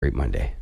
Great Monday.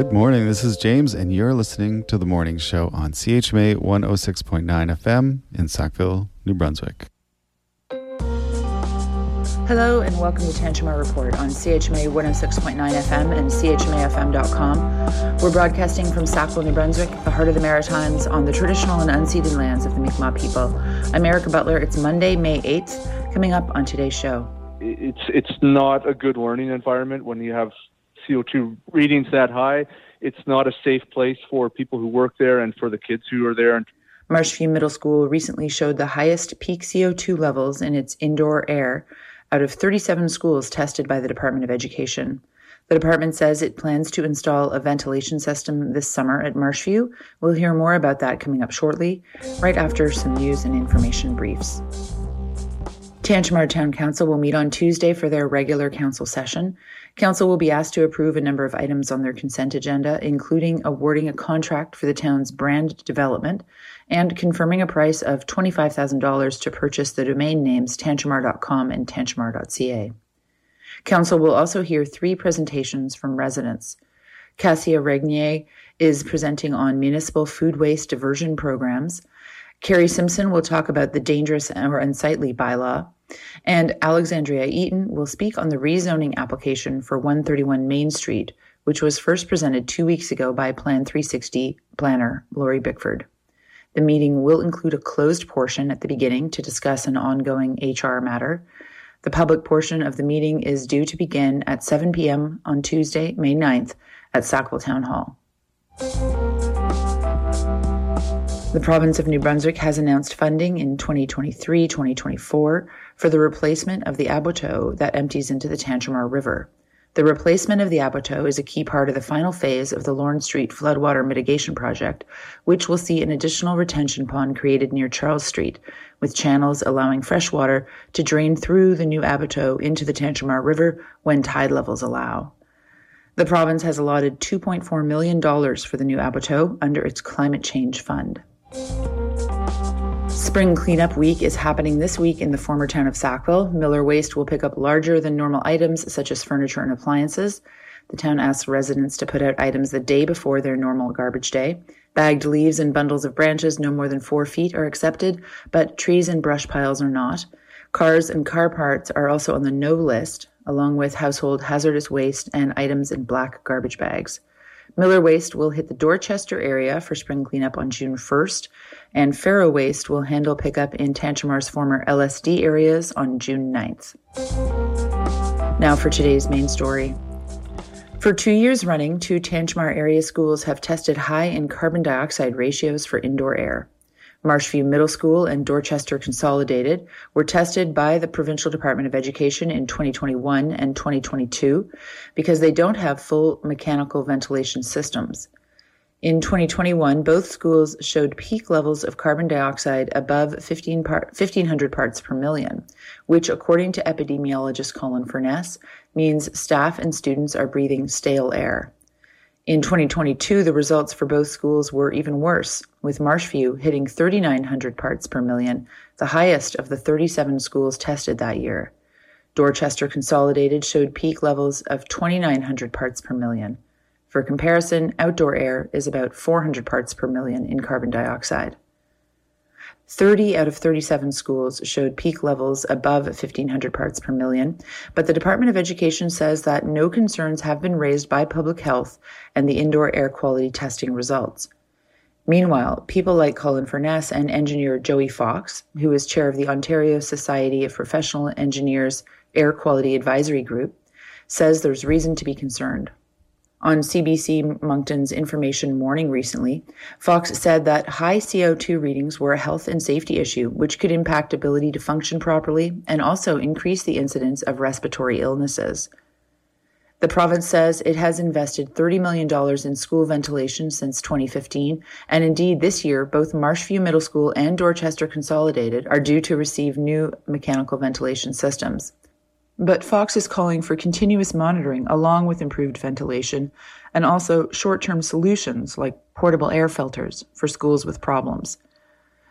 Good morning. This is James, and you're listening to the morning show on CHMA 106.9 FM in Sackville, New Brunswick. Hello and welcome to Tantramar Report on CHMA 106.9 FM and CHMAFM.com. We're broadcasting from Sackville, New Brunswick, the heart of the Maritimes, on the traditional and unceded lands of the Mi'kmaq people. I'm Erica Butler. It's Monday, May 8th. Coming up on today's show. it's it's not a good learning environment when you have CO2 readings that high. It's not a safe place for people who work there and for the kids who are there. Marshview Middle School recently showed the highest peak CO2 levels in its indoor air out of 37 schools tested by the Department of Education. The department says it plans to install a ventilation system this summer at Marshview. We'll hear more about that coming up shortly, right after some news and information briefs. Tantramar Town Council will meet on Tuesday for their regular council session. Council will be asked to approve a number of items on their consent agenda, including awarding a contract for the town's brand development and confirming a price of $25,000 to purchase the domain names tantramar.com and tantramar.ca. Council will also hear three presentations from residents. Cassia Regnier is presenting on municipal food waste diversion programs. Carrie Simpson will talk about the dangerous or unsightly bylaw. And Alexandria Eaton will speak on the rezoning application for 131 Main Street, which was first presented two weeks ago by Plan 360 planner Lori Bickford. The meeting will include a closed portion at the beginning to discuss an ongoing HR matter. The public portion of the meeting is due to begin at 7 p.m. on Tuesday, May 9th at Sackville Town Hall. The province of New Brunswick has announced funding in 2023 2024 for the replacement of the Aboiteau that empties into the Tantramar River. The replacement of the Aboiteau is a key part of the final phase of the Lorne Street Floodwater Mitigation Project, which will see an additional retention pond created near Charles Street, with channels allowing fresh water to drain through the new Aboiteau into the Tantramar River when tide levels allow. The province has allotted $2.4 million for the new Aboiteau under its Climate Change Fund. Spring Cleanup Week is happening this week in the former town of Sackville. Miller Waste will pick up larger than normal items such as furniture and appliances. The town asks residents to put out items the day before their normal garbage day. Bagged leaves and bundles of branches no more than four feet are accepted, but trees and brush piles are not. Cars and car parts are also on the no list, along with household hazardous waste and items in black garbage bags. Miller Waste will hit the Dorchester area for spring cleanup on June 1st, and Fero Waste will handle pickup in Tantramar's former LSD areas on June 9th. Now for today's main story. For two years running, two Tantramar area schools have tested high in carbon dioxide ratios for indoor air. Marshview Middle School and Dorchester Consolidated were tested by the Provincial Department of Education in 2021 and 2022 because they don't have full mechanical ventilation systems. In 2021, both schools showed peak levels of carbon dioxide above 15 par- 1,500 parts per million, which, according to epidemiologist Colin Furness, means staff and students are breathing stale air. In 2022, the results for both schools were even worse, with Marshview hitting 3,900 parts per million, the highest of the 37 schools tested that year. Dorchester Consolidated showed peak levels of 2,900 parts per million. For comparison, outdoor air is about 400 parts per million in carbon dioxide. 30 out of 37 schools showed peak levels above 1500 parts per million, but the Department of Education says that no concerns have been raised by public health and the indoor air quality testing results. Meanwhile, people like Colin Furness and engineer Joey Fox, who is chair of the Ontario Society of Professional Engineers Air Quality Advisory Group, says there's reason to be concerned. On CBC Moncton's Information Morning recently, Fox said that high CO2 readings were a health and safety issue, which could impact ability to function properly and also increase the incidence of respiratory illnesses. The province says it has invested $30 million in school ventilation since 2015, and indeed this year, both Marshview Middle School and Dorchester Consolidated are due to receive new mechanical ventilation systems. But Fox is calling for continuous monitoring along with improved ventilation and also short term solutions like portable air filters for schools with problems.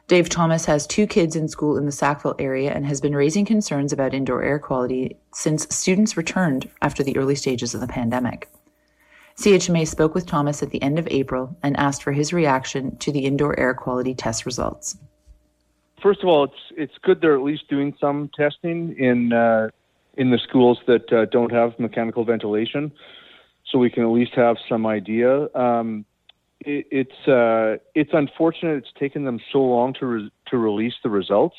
Dave Thomas has two kids in school in the Sackville area and has been raising concerns about indoor air quality since students returned after the early stages of the pandemic. CHMA spoke with Thomas at the end of April and asked for his reaction to the indoor air quality test results. First of all, it's it's good they're at least doing some testing in uh, in the schools that uh, don't have mechanical ventilation, so we can at least have some idea. Um, it, it's uh, it's unfortunate it's taken them so long to re- to release the results.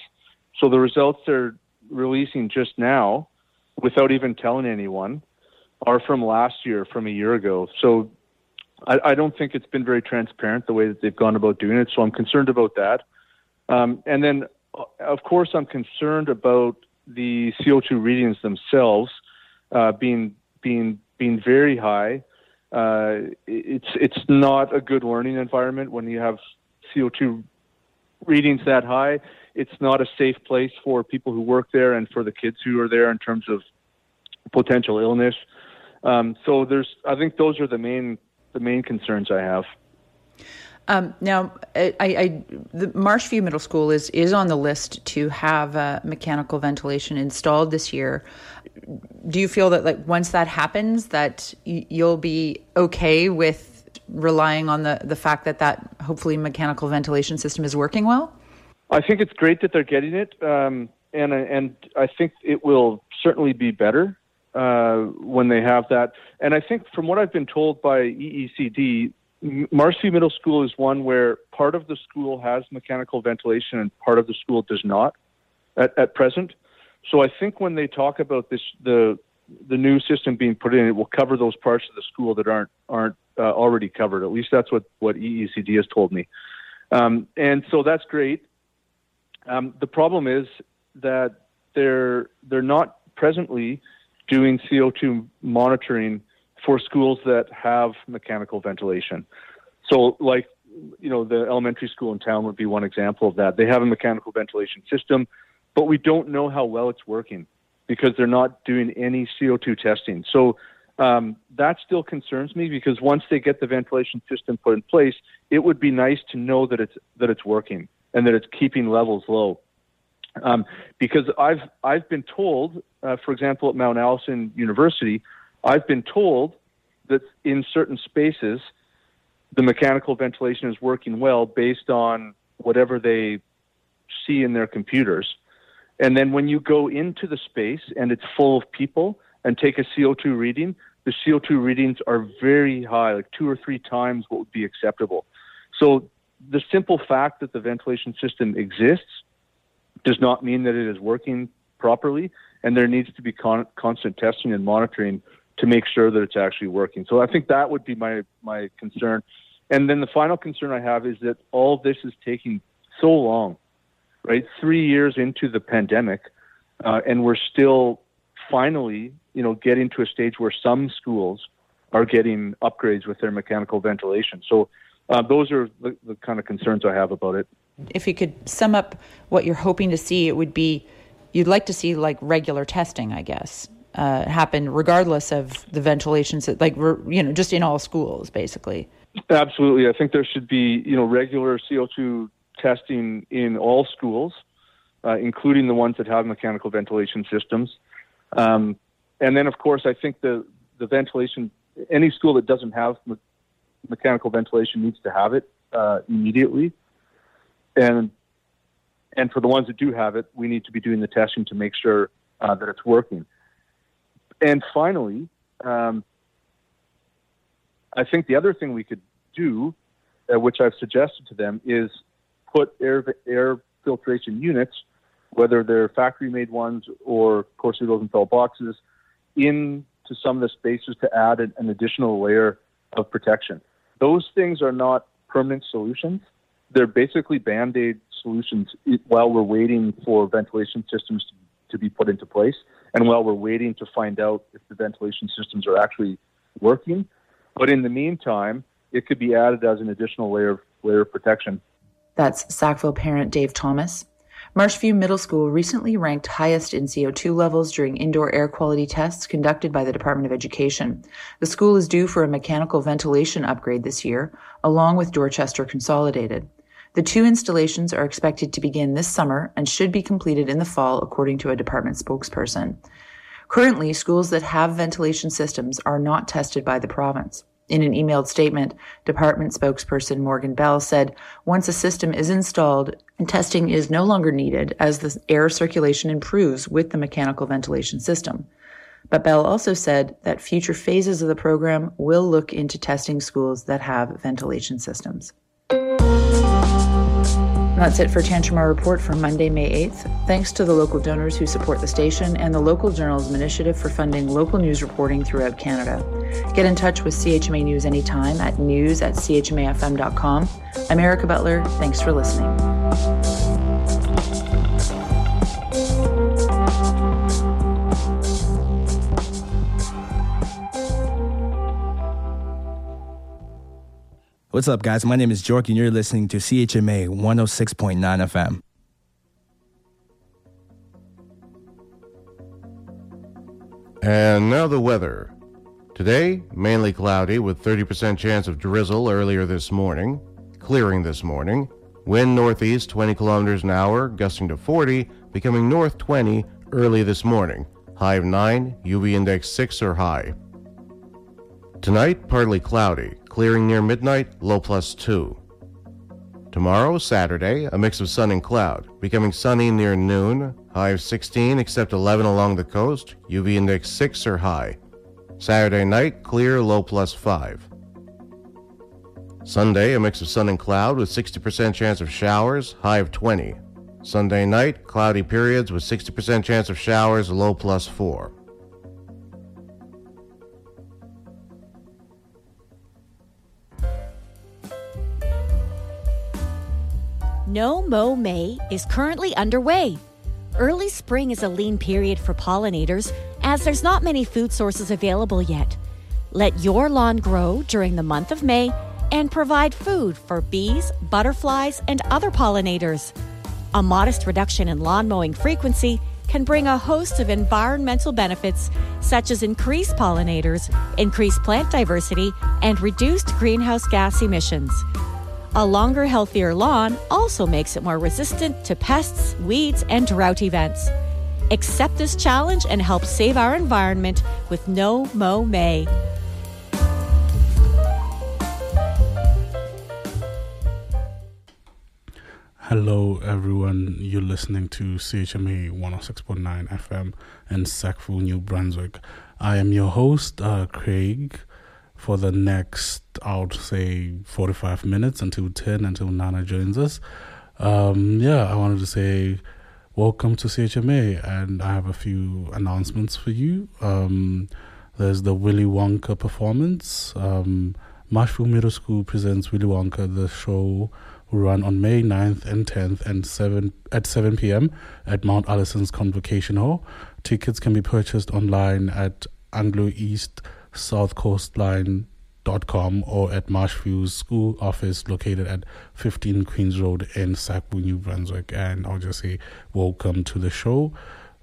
So the results they're releasing just now, without even telling anyone, are from last year, from a year ago. So I, I don't think it's been very transparent the way that they've gone about doing it. So I'm concerned about that. Um, and then, of course, I'm concerned about the CO2 readings themselves uh, being being being very high. Uh, it's it's not a good learning environment when you have CO2 readings that high. It's not a safe place for people who work there and for the kids who are there in terms of potential illness. Um, so there's, I think those are the main the main concerns I have. Um, now, I, I, the Marshview Middle School is is on the list to have uh, mechanical ventilation installed this year. Do you feel that, like, once that happens, that you'll be okay with relying on the the fact that that hopefully mechanical ventilation system is working well? I think it's great that they're getting it, um, and and I think it will certainly be better uh, when they have that. And I think from what I've been told by EECD, M- Marshview Middle School is one where part of the school has mechanical ventilation and part of the school does not at, at present. So I think when they talk about this, the the new system being put in, it will cover those parts of the school that aren't aren't uh, already covered. At least that's what what EECD has told me, um, and so that's great. Um, the problem is that they're they're not presently doing CO2 monitoring for schools that have mechanical ventilation. So, like you know, the elementary school in town would be one example of that. They have a mechanical ventilation system, but we don't know how well it's working because they're not doing any CO2 testing. So um, that still concerns me because once they get the ventilation system put in place, it would be nice to know that it's that it's working and that it's keeping levels low. Um, because I've I've been told, uh, for example, at Mount Allison University, I've been told that in certain spaces, the mechanical ventilation is working well based on whatever they see in their computers. And then when you go into the space and it's full of people and take a CO2 reading, the CO2 readings are very high, like two or three times what would be acceptable. So the simple fact that the ventilation system exists does not mean that it is working properly, and there needs to be con- constant testing and monitoring to make sure that it's actually working. So I think that would be my my concern. And then the final concern I have is that all this is taking so long, right? Three years into the pandemic, uh, and we're still finally, you know, getting to a stage where some schools are getting upgrades with their mechanical ventilation. So uh, those are the, the kind of concerns I have about it. If you could sum up what you're hoping to see, it would be you'd like to see like regular testing, I guess, uh, happen regardless of the ventilation, like you know, just in all schools, basically. Absolutely, I think there should be you know regular CO2 testing in all schools, uh, including the ones that have mechanical ventilation systems. Um, and then, of course, I think the the ventilation any school that doesn't have me- mechanical ventilation needs to have it uh, immediately. And and for the ones that do have it, we need to be doing the testing to make sure uh, that it's working. And finally, um, I think the other thing we could do, uh, which I've suggested to them, is put air air filtration units, whether they're factory-made ones or Corsi Rosenthal boxes, into some of the spaces to add an, an additional layer of protection. Those things are not permanent solutions. They're basically band-aid solutions while we're waiting for ventilation systems to, to be put into place and while we're waiting to find out if the ventilation systems are actually working. But in the meantime, it could be added as an additional layer of, layer of protection. That's Sackville parent Dave Thomas. Marshview Middle School recently ranked highest in CO2 levels during indoor air quality tests conducted by the Department of Education. The school is due for a mechanical ventilation upgrade this year, along with Dorchester Consolidated. The two installations are expected to begin this summer and should be completed in the fall, according to a department spokesperson. Currently, schools that have ventilation systems are not tested by the province. In an emailed statement, department spokesperson Morgan Bell said once a system is installed, testing is no longer needed as the air circulation improves with the mechanical ventilation system. But Bell also said that future phases of the program will look into testing schools that have ventilation systems. That's it for Tantramar Report for Monday, May 8th. Thanks to the local donors who support the station and the local journalism initiative for funding local news reporting throughout Canada. Get in touch with CHMA News anytime at news at chmafm.com. I'm Erica Butler. Thanks for listening. What's up, guys? My name is Jork, and you're listening to CHMA 106.9 FM. And now the weather. Today, mainly cloudy with 30% chance of drizzle earlier this morning, clearing this morning. Wind northeast 20 kilometers an hour, gusting to 40, becoming north 20 early this morning. High of 9, UV index 6 or high. Tonight, partly cloudy, clearing near midnight, low plus 2. Tomorrow, Saturday, a mix of sun and cloud, becoming sunny near noon, high of 16 except 11 along the coast, UV index 6 or high. Saturday night, clear, low plus 5. Sunday, a mix of sun and cloud with 60% chance of showers, high of 20. Sunday night, cloudy periods with 60% chance of showers, low plus 4. No Mow May is currently underway. Early spring is a lean period for pollinators as there's not many food sources available yet. Let your lawn grow during the month of May and provide food for bees, butterflies, and other pollinators. A modest reduction in lawn mowing frequency can bring a host of environmental benefits such as increased pollinators, increased plant diversity, and reduced greenhouse gas emissions. A longer, healthier lawn also makes it more resistant to pests, weeds, and drought events. Accept this challenge and help save our environment with No Mow May. Hello, everyone. You're listening to CHMA 106.9 FM in Sackville, New Brunswick. I am your host, uh, Craig, for the next, I would say, 45 minutes until 10 until Nana joins us. Um, yeah, I wanted to say welcome to CHMA, and I have a few announcements for you. Um, there's the Willy Wonka performance. Um, Marshville Middle School presents Willy Wonka, the show will run on May 9th and 10th and 7 at 7 p.m. at Mount Allison's Convocation Hall. Tickets can be purchased online at Anglo East South Coastline.com or at Marshville's school office located at 15 Queens Road in Sackville, New Brunswick. And I'll just say welcome to the show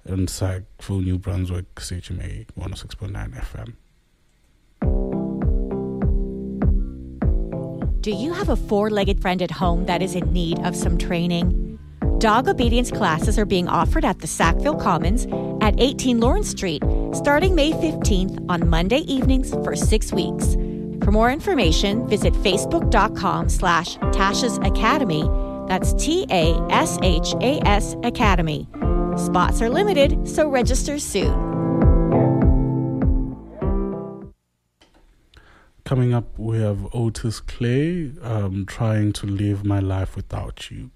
in Sackville, New Brunswick, CHMA 106.9 FM. Do you have a four legged friend at home that is in need of some training? Dog obedience classes are being offered at the Sackville Commons at 18 Lawrence Street starting May 15th on Monday evenings for six weeks. For more information, visit facebook.com slash Tasha's Academy. That's T A S H A S Academy. Spots are limited, so register soon. Coming up, we have Otis Clay um, trying to live my life without you.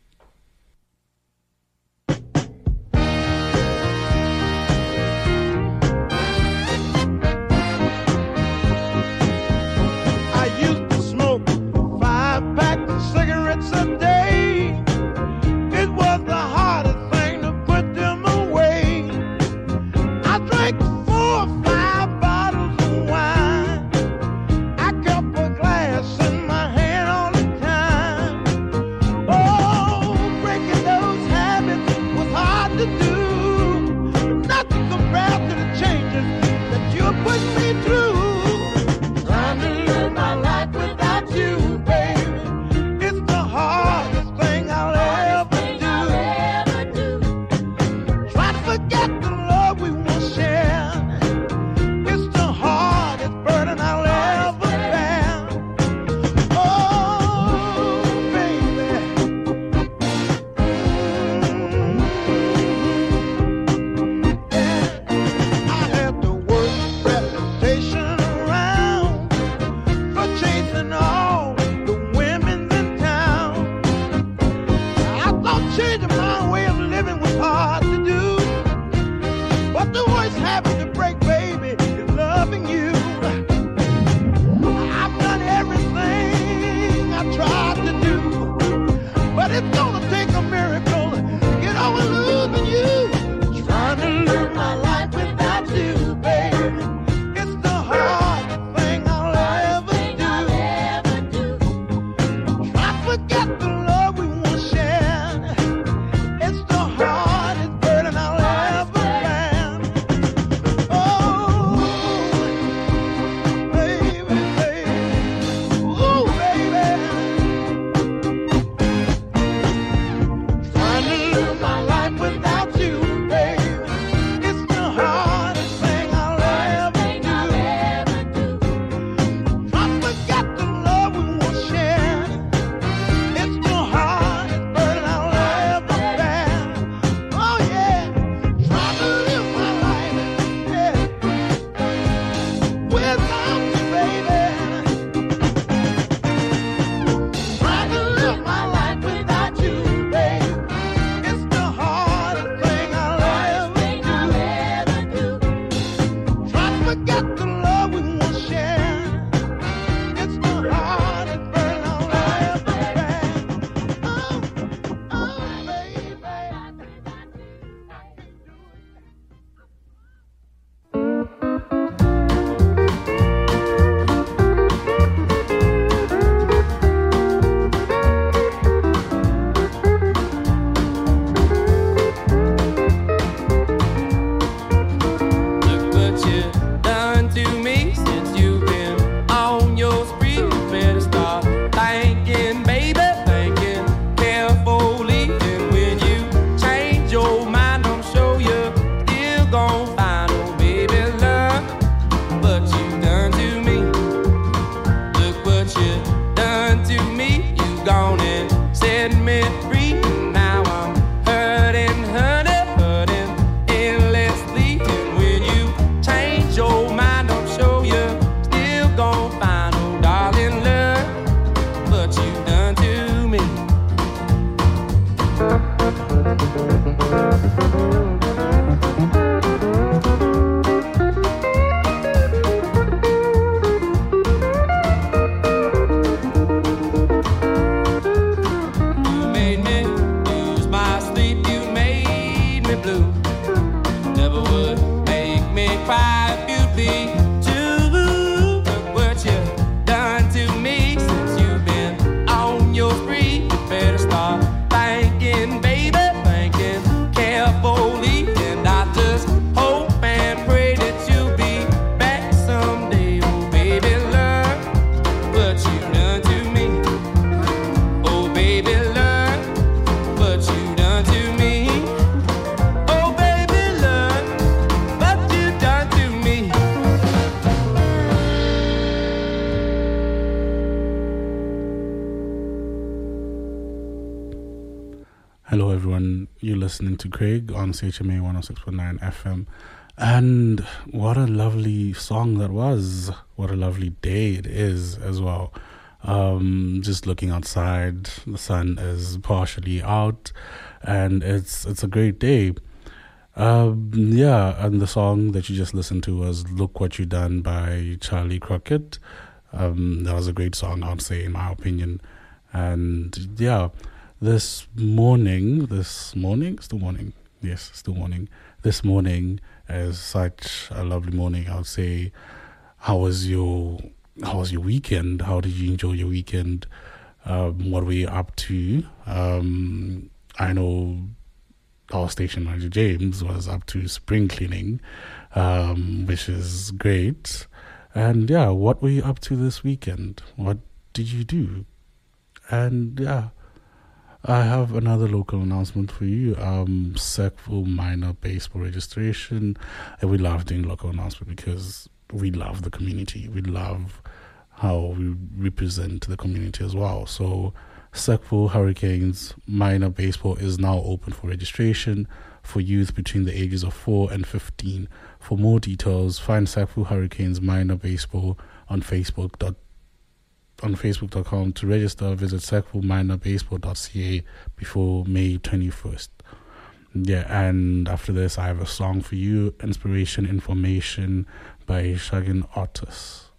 Habit to break, on CHMA 106.9 FM. And what a lovely song that was. What a lovely day it is as well. Um, just looking outside, the sun is partially out, and it's it's a great day. Um, yeah, and the song that you just listened to was "Look What You Done" by Charley Crockett. Um, that was a great song, I'd say, in my opinion. And yeah, this morning, this morning, still morning, yes, still morning. This morning is such a lovely morning. I would say, how was your how was your weekend? How did you enjoy your weekend? Um, what were you up to? Um, I know our station manager James was up to spring cleaning, um, which is great. And yeah, what were you up to this weekend? What did you do? And yeah, I have another local announcement for you. Um, Sackville Minor Baseball Registration. And we love doing local announcement because we love the community. We love how we represent the community as well. So, Sackville Hurricanes Minor Baseball is now open for registration for youth between the ages of 4 and 15. For more details, find Sackville Hurricanes Minor Baseball on Facebook. On Facebook.com to register. Visit sackvilleminorbaseball.ca before May 21st. Yeah, and after this, I have a song for you Inspiration Information by Shuggie Otis.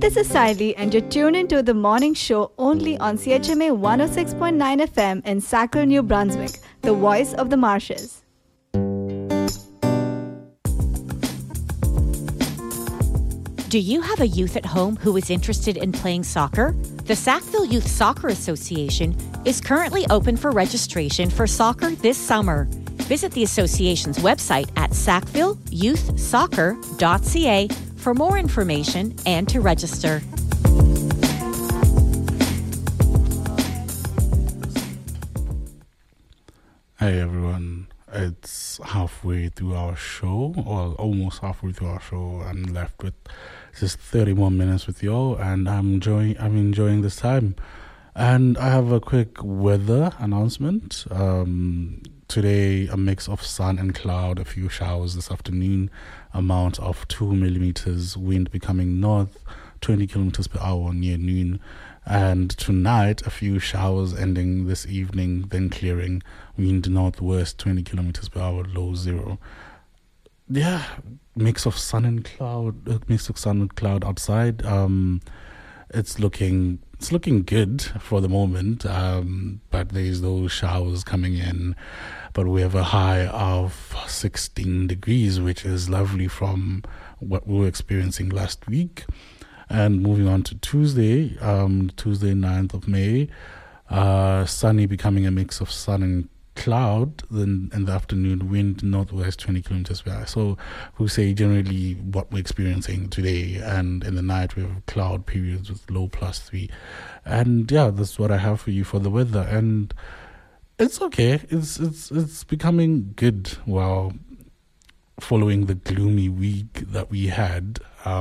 This is Siley, and you're tuned into the morning show only on CHMA 106.9 FM in Sackville, New Brunswick, the voice of the marshes. Do you have a youth at home who is interested in playing soccer? The Sackville Youth Soccer Association is currently open for registration for soccer this summer. Visit the association's website at sackvilleyouthsoccer.ca for more information and to register. Hey everyone, it's halfway through our show, or almost halfway through our show. I'm left with just 30 more minutes with y'all, and I'm enjoying. I'm enjoying this time. And I have a quick weather announcement. Um, today, a mix of sun and cloud, a few showers this afternoon, amount of two millimeters, wind becoming north, 20 kilometers per hour near noon. And tonight, a few showers ending this evening, then clearing, wind northwest, 20 kilometers per hour, low zero. Yeah, mix of sun and cloud, uh, mix of sun and cloud outside. Um, it's looking it's looking good for the moment, um, but there's those showers coming in. But we have a high of 16 degrees, which is lovely from what we were experiencing last week. And moving on to Tuesday, um, Tuesday 9th of May, uh, sunny becoming a mix of sun and cloud. Then in the afternoon, wind northwest 20 kilometers per hour. So we say generally what we're experiencing today. And in the night, we have cloud periods with low plus three. And yeah, that's what I have for you for the weather. And it's okay. It's it's it's becoming good. while following the gloomy week that we had. Um,